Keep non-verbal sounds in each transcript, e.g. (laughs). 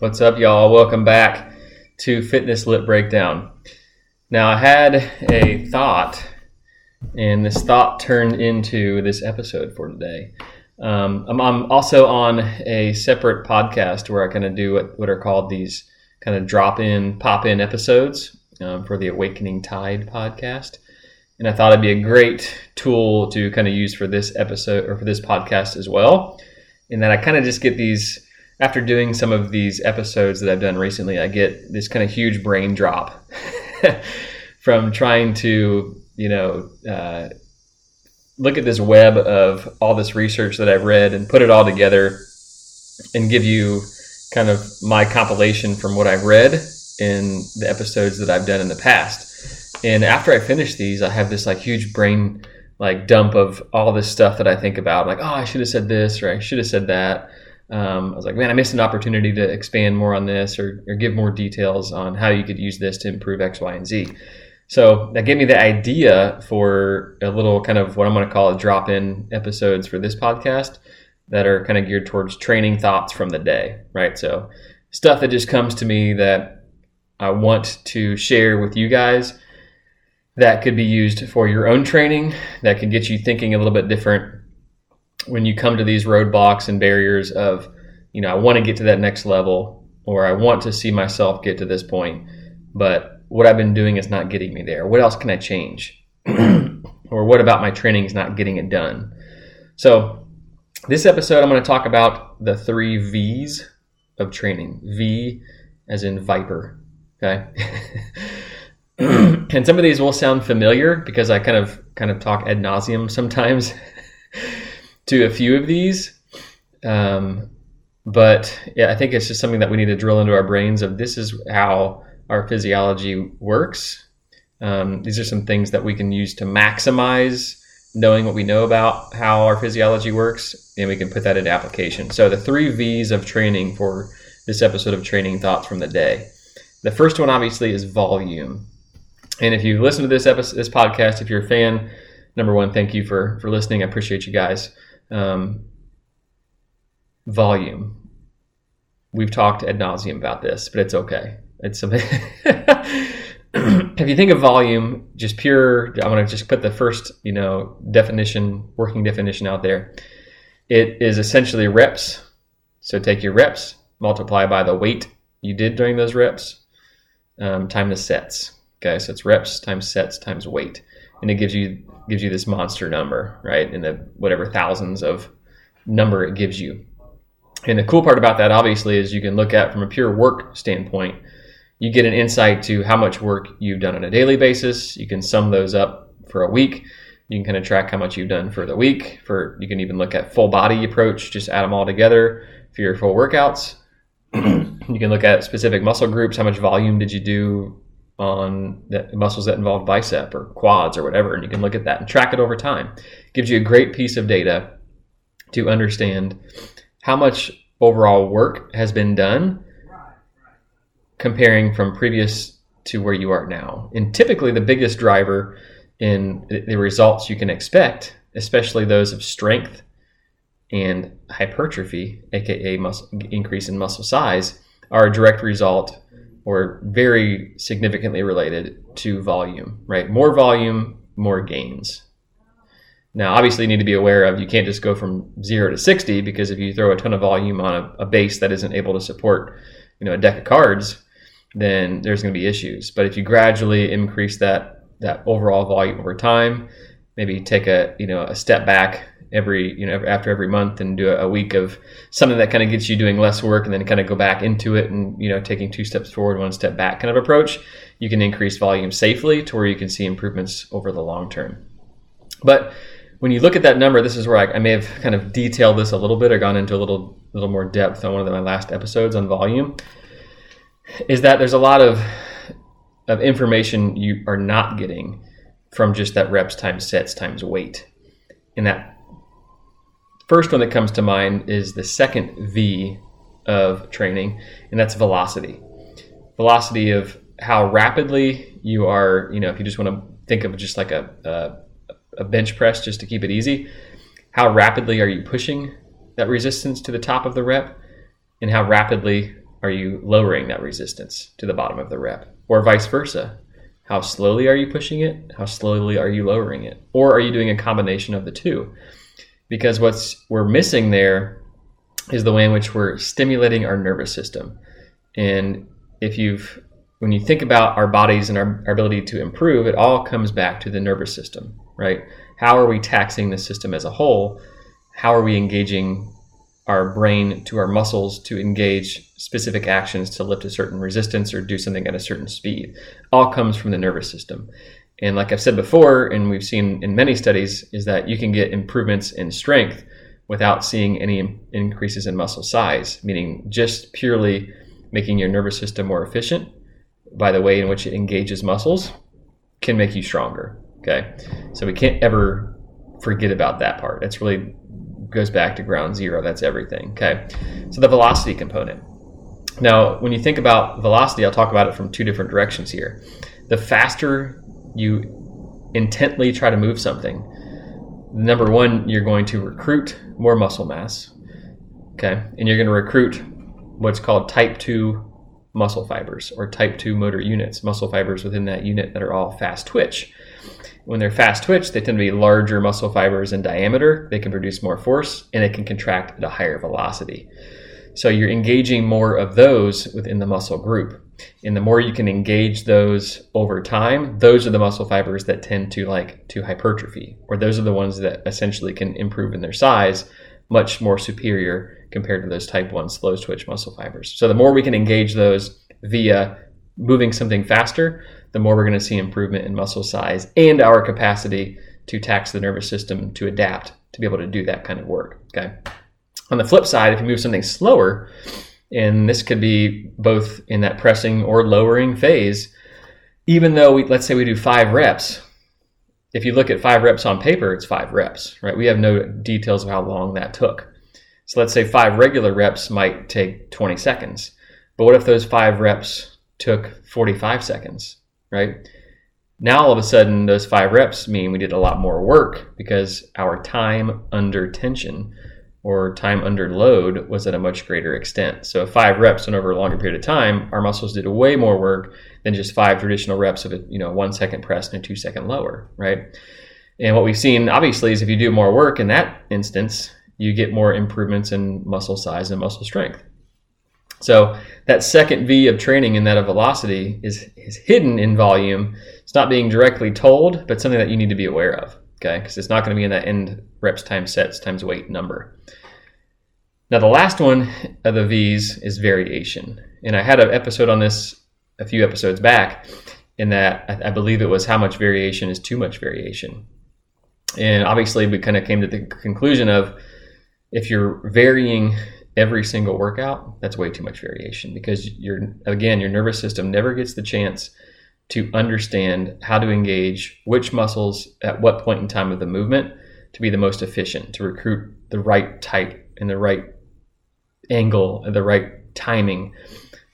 What's up, y'all? Welcome back to Fitness Lit Breakdown. Now, I had a thought, and this thought turned into this episode for today. Um, I'm, I'm, also on a separate podcast where I kind of do what, what, are called these kind of drop in, pop in episodes um, for the Awakening Tide podcast. And I thought it'd be a great tool to kind of use for this episode or for this podcast as well. In that I kind of just get these after doing some of these episodes that I've done recently, I get this kind of huge brain drop (laughs) from trying to, you know, uh, look at this web of all this research that I've read and put it all together and give you kind of my compilation from what I've read in the episodes that I've done in the past. And after I finish these, I have this like huge brain like dump of all this stuff that I think about, like, oh, I should have said this or I should have said that um, I was like, man, I missed an opportunity to expand more on this or, or give more details on how you could use this to improve X, Y, and Z. So that gave me the idea for a little kind of what I'm going to call a drop in episodes for this podcast that are kind of geared towards training thoughts from the day, right? So stuff that just comes to me that I want to share with you guys that could be used for your own training, that can get you thinking a little bit different when you come to these roadblocks and barriers of, you know, I want to get to that next level or I want to see myself get to this point, but what I've been doing is not getting me there. What else can I change? (clears throat) or what about my training is not getting it done? So, this episode, I'm going to talk about the three V's of training. V as in viper. Okay. (laughs) and some of these will sound familiar because I kind of kind of talk ad nauseum sometimes (laughs) to a few of these. Um, but yeah, I think it's just something that we need to drill into our brains of this is how our physiology works. Um, these are some things that we can use to maximize knowing what we know about how our physiology works, and we can put that into application. So the three V's of training for this episode of Training Thoughts from the Day. The first one, obviously, is volume. And if you listen to this episode, this podcast, if you're a fan, number one, thank you for for listening. I appreciate you guys. Um, volume. We've talked ad nauseum about this, but it's okay. It's something. (laughs) if you think of volume, just pure, I'm going to just put the first, you know, definition, working definition out there. It is essentially reps. So take your reps, multiply by the weight you did during those reps, um, time the sets. Okay, so it's reps times sets times weight, and it gives you gives you this monster number, right? In the whatever thousands of number it gives you. And the cool part about that, obviously, is you can look at from a pure work standpoint. You get an insight to how much work you've done on a daily basis. You can sum those up for a week. You can kind of track how much you've done for the week. For you can even look at full body approach, just add them all together for your full workouts. (clears throat) you can look at specific muscle groups. How much volume did you do on the muscles that involve bicep or quads or whatever, and you can look at that and track it over time. It gives you a great piece of data to understand how much overall work has been done comparing from previous to where you are now. And typically, the biggest driver in the results you can expect, especially those of strength and hypertrophy, aka muscle, increase in muscle size, are a direct result or very significantly related to volume, right? More volume, more gains. Now, obviously, you need to be aware of you can't just go from zero to 60 because if you throw a ton of volume on a, a base that isn't able to support, you know, a deck of cards, then there's going to be issues. But if you gradually increase that that overall volume over time, maybe take a you know a step back every you know after every month and do a, week of something that kind of gets you doing less work and then kind of go back into it and you know taking two steps forward one step back kind of approach you can increase volume safely to where you can see improvements over the long term. But when you look at that number this is where I, I may have kind of detailed this a little bit or gone into a little little more depth on one of my last episodes on volume is that there's a lot of of information you are not getting from just that reps times sets times weight. And that First one that comes to mind is the second V of training, and that's velocity. Velocity of how rapidly you are, you know, if you just want to think of just like a, a, a bench press just to keep it easy, how rapidly are you pushing that resistance to the top of the rep, and how rapidly are you lowering that resistance to the bottom of the rep? Or vice versa. How slowly are you pushing it? How slowly are you lowering it? Or are you doing a combination of the two? Because what's we're missing there is the way in which we're stimulating our nervous system. And if you've when you think about our bodies and our, our ability to improve, it all comes back to the nervous system, right? How are we taxing the system as a whole? How are we engaging our brain to our muscles to engage specific actions to lift a certain resistance or do something at a certain speed. All comes from the nervous system. And like I've said before, and we've seen in many studies, is that you can get improvements in strength without seeing any increases in muscle size, meaning just purely making your nervous system more efficient by the way in which it engages muscles can make you stronger. Okay. So we can't ever forget about that part. It's really goes back to ground zero. That's everything. Okay. So the velocity component. Now, when you think about velocity, I'll talk about it from two different directions here. The faster you intently try to move something, number one, you're going to recruit more muscle mass. Okay. And you're going to recruit what's called type 2 muscle fibers or type 2 motor units, muscle fibers within that unit that are all fast twitch. When they're fast twitch, they tend to be larger muscle fibers in diameter. They can produce more force and it can contract at a higher velocity. So you're engaging more of those within the muscle group. And the more you can engage those over time, those are the muscle fibers that tend to like to hypertrophy, or those are the ones that essentially can improve in their size much more superior compared to those type 1 slow twitch muscle fibers. So the more we can engage those via moving something faster, the more we're going to see improvement in muscle size and our capacity to tax the nervous system to adapt to be able to do that kind of work. Okay. On the flip side, if you move something slower, and this could be both in that pressing or lowering phase, even though we let's say we do five reps, if you look at five reps on paper, it's five reps, right? We have no details of how long that took. So let's say five regular reps might take 20 seconds. But what if those five reps took 45 seconds? right? Now all of a sudden, those five reps mean we did a lot more work because our time under tension or time under load was at a much greater extent. So five reps and over a longer period of time, our muscles did way more work than just five traditional reps of a you know one second press and a two second lower, right? And what we've seen obviously is if you do more work in that instance, you get more improvements in muscle size and muscle strength. So that second V of training and that of velocity is, is hidden in volume. It's not being directly told, but something that you need to be aware of. Okay, because it's not going to be in that end reps times sets times weight number. Now the last one of the V's is variation, and I had an episode on this a few episodes back. In that I, believe it was how much variation is too much variation, and obviously we kind of came to the conclusion of if you're varying every single workout, that's way too much variation because you're again your nervous system never gets the chance to understand how to engage which muscles at what point in time of the movement to be the most efficient, to recruit the right type and the right angle and the right timing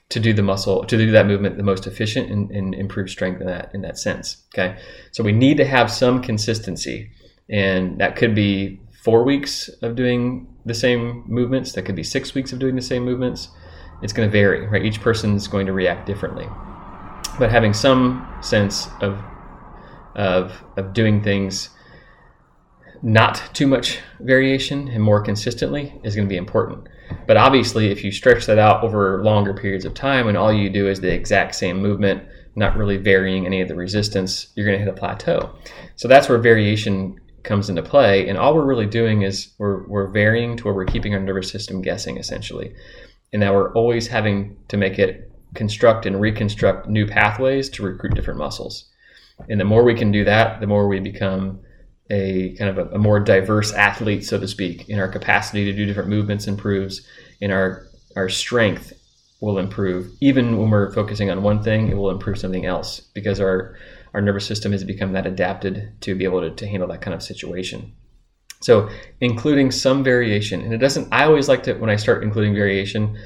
to do the muscle to do that movement the most efficient and, and improve strength in that in that sense. Okay. So we need to have some consistency. And that could be four weeks of doing the same movements. That could be six weeks of doing the same movements. It's going to vary, right? Each person's going to react differently. But having some sense of of of doing things not too much variation and more consistently is going to be important. But obviously, if you stretch that out over longer periods of time and all you do is the exact same movement, not really varying any of the resistance, you're going to hit a plateau. So that's where variation comes into play. And all we're really doing is we're, we're varying to where we're keeping our nervous system guessing essentially. And now we're always having to make it construct and reconstruct new pathways to recruit different muscles. And the more we can do that, the more we become a kind of a, a more diverse athlete, so to speak, in our capacity to do different movements improves, in our our strength will improve. Even when we're focusing on one thing, it will improve something else because our our nervous system has become that adapted to be able to, to handle that kind of situation. So, including some variation, and it doesn't, I always like to, when I start including variation,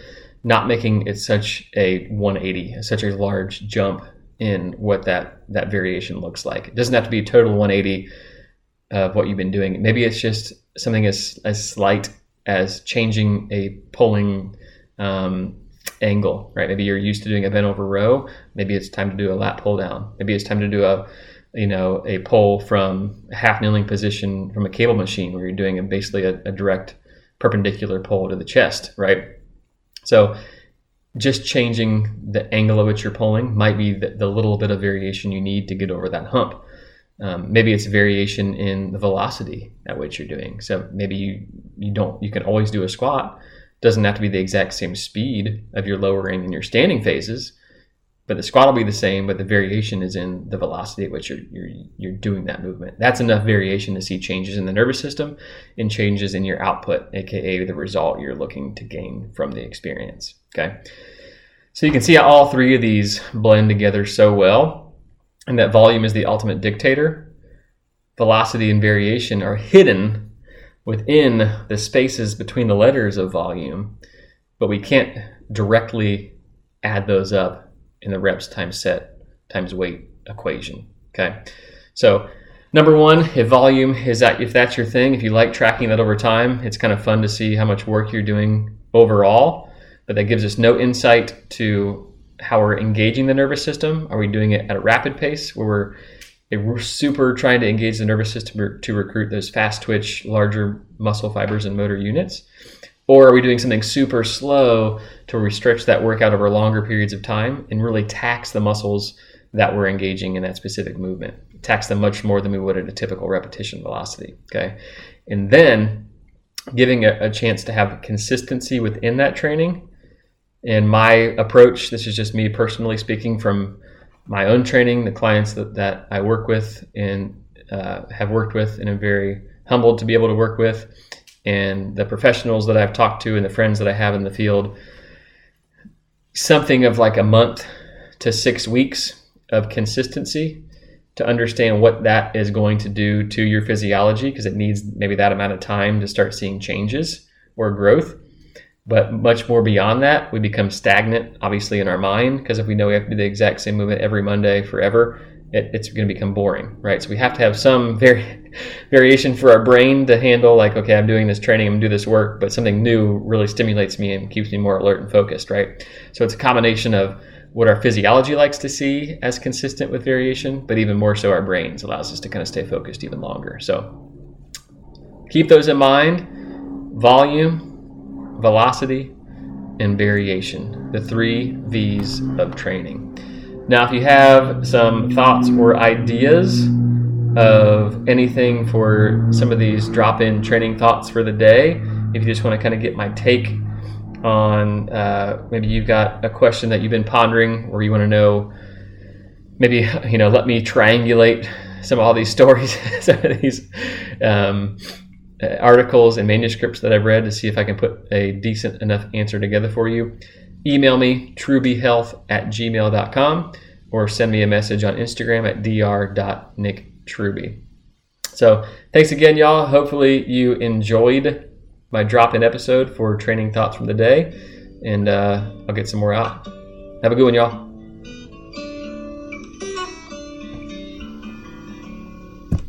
not making it such a 180, such a large jump in what that, that variation looks like. It doesn't have to be a total 180 of what you've been doing. Maybe it's just something as, as slight as changing a pulling um, angle, right? Maybe you're used to doing a bent over row. Maybe it's time to do a lat pull down. Maybe it's time to do a you know a pull from a half kneeling position from a cable machine where you're doing a, basically a, a direct perpendicular pull to the chest, right? So just changing the angle at which you're pulling might be the, the little bit of variation you need to get over that hump. Um, maybe it's variation in the velocity at which you're doing. So maybe you you don't you can always do a squat. Doesn't have to be the exact same speed of your lowering and your standing phases, but the squat will be the same. But the variation is in the velocity at which you're you're, you're doing that movement. That's enough variation to see changes in the nervous system and changes in your output, aka the result you're looking to gain from the experience. Okay, so you can see how all three of these blend together so well and that volume is the ultimate dictator, velocity and variation are hidden within the spaces between the letters of volume, but we can't directly add those up in the reps times set times weight equation. Okay. So number one, if volume is that if that's your thing, if you like tracking that over time, it's kind of fun to see how much work you're doing overall, but that gives us no insight to how we're engaging the nervous system. Are we doing it at a rapid pace where we're we're super trying to engage the nervous system to recruit those fast twitch, larger muscle fibers and motor units? Or are we doing something super slow to stretch that workout over longer periods of time and really tax the muscles that we're engaging in that specific movement? Tax them much more than we would at a typical repetition velocity. Okay. And then giving a, a chance to have consistency within that training and my approach, this is just me personally speaking from my own training, the clients that, that I work with and uh, have worked with, and I'm very humbled to be able to work with, and the professionals that I've talked to and the friends that I have in the field. Something of like a month to six weeks of consistency to understand what that is going to do to your physiology because it needs maybe that amount of time to start seeing changes or growth but much more beyond that, we become stagnant, obviously, in our mind, because if we know we have to do the exact same movement every Monday forever, it, it's going to become boring, right? So we have to have some vari- (laughs) variation for our brain to handle, like, okay, I'm doing this training, I'm going to do this work, but something new really stimulates me and keeps me more alert and focused, right? So it's a combination of what our physiology likes to see as consistent with variation, but even more so our brains allows us to kind of stay focused even longer. So keep those in mind. Volume, velocity, and variation, the three V's of training. Now, if you have some thoughts or ideas of anything for some of these drop in training thoughts for the day, if you just want to kind of get my take on uh, maybe you've got a question that you've been pondering or you want to know, maybe, you know, let me triangulate some of all these (laughs) stories, some of these. Um, uh, articles and manuscripts that I've read to see if I can put a decent enough answer together for you, email me, trubyhealth at gmail.com, or send me a message on Instagram at dr.nicktruby. So thanks again, y'all. Hopefully you enjoyed my drop-in episode for training thoughts from the day, and uh, I'll get some more out. Have a good one, y'all.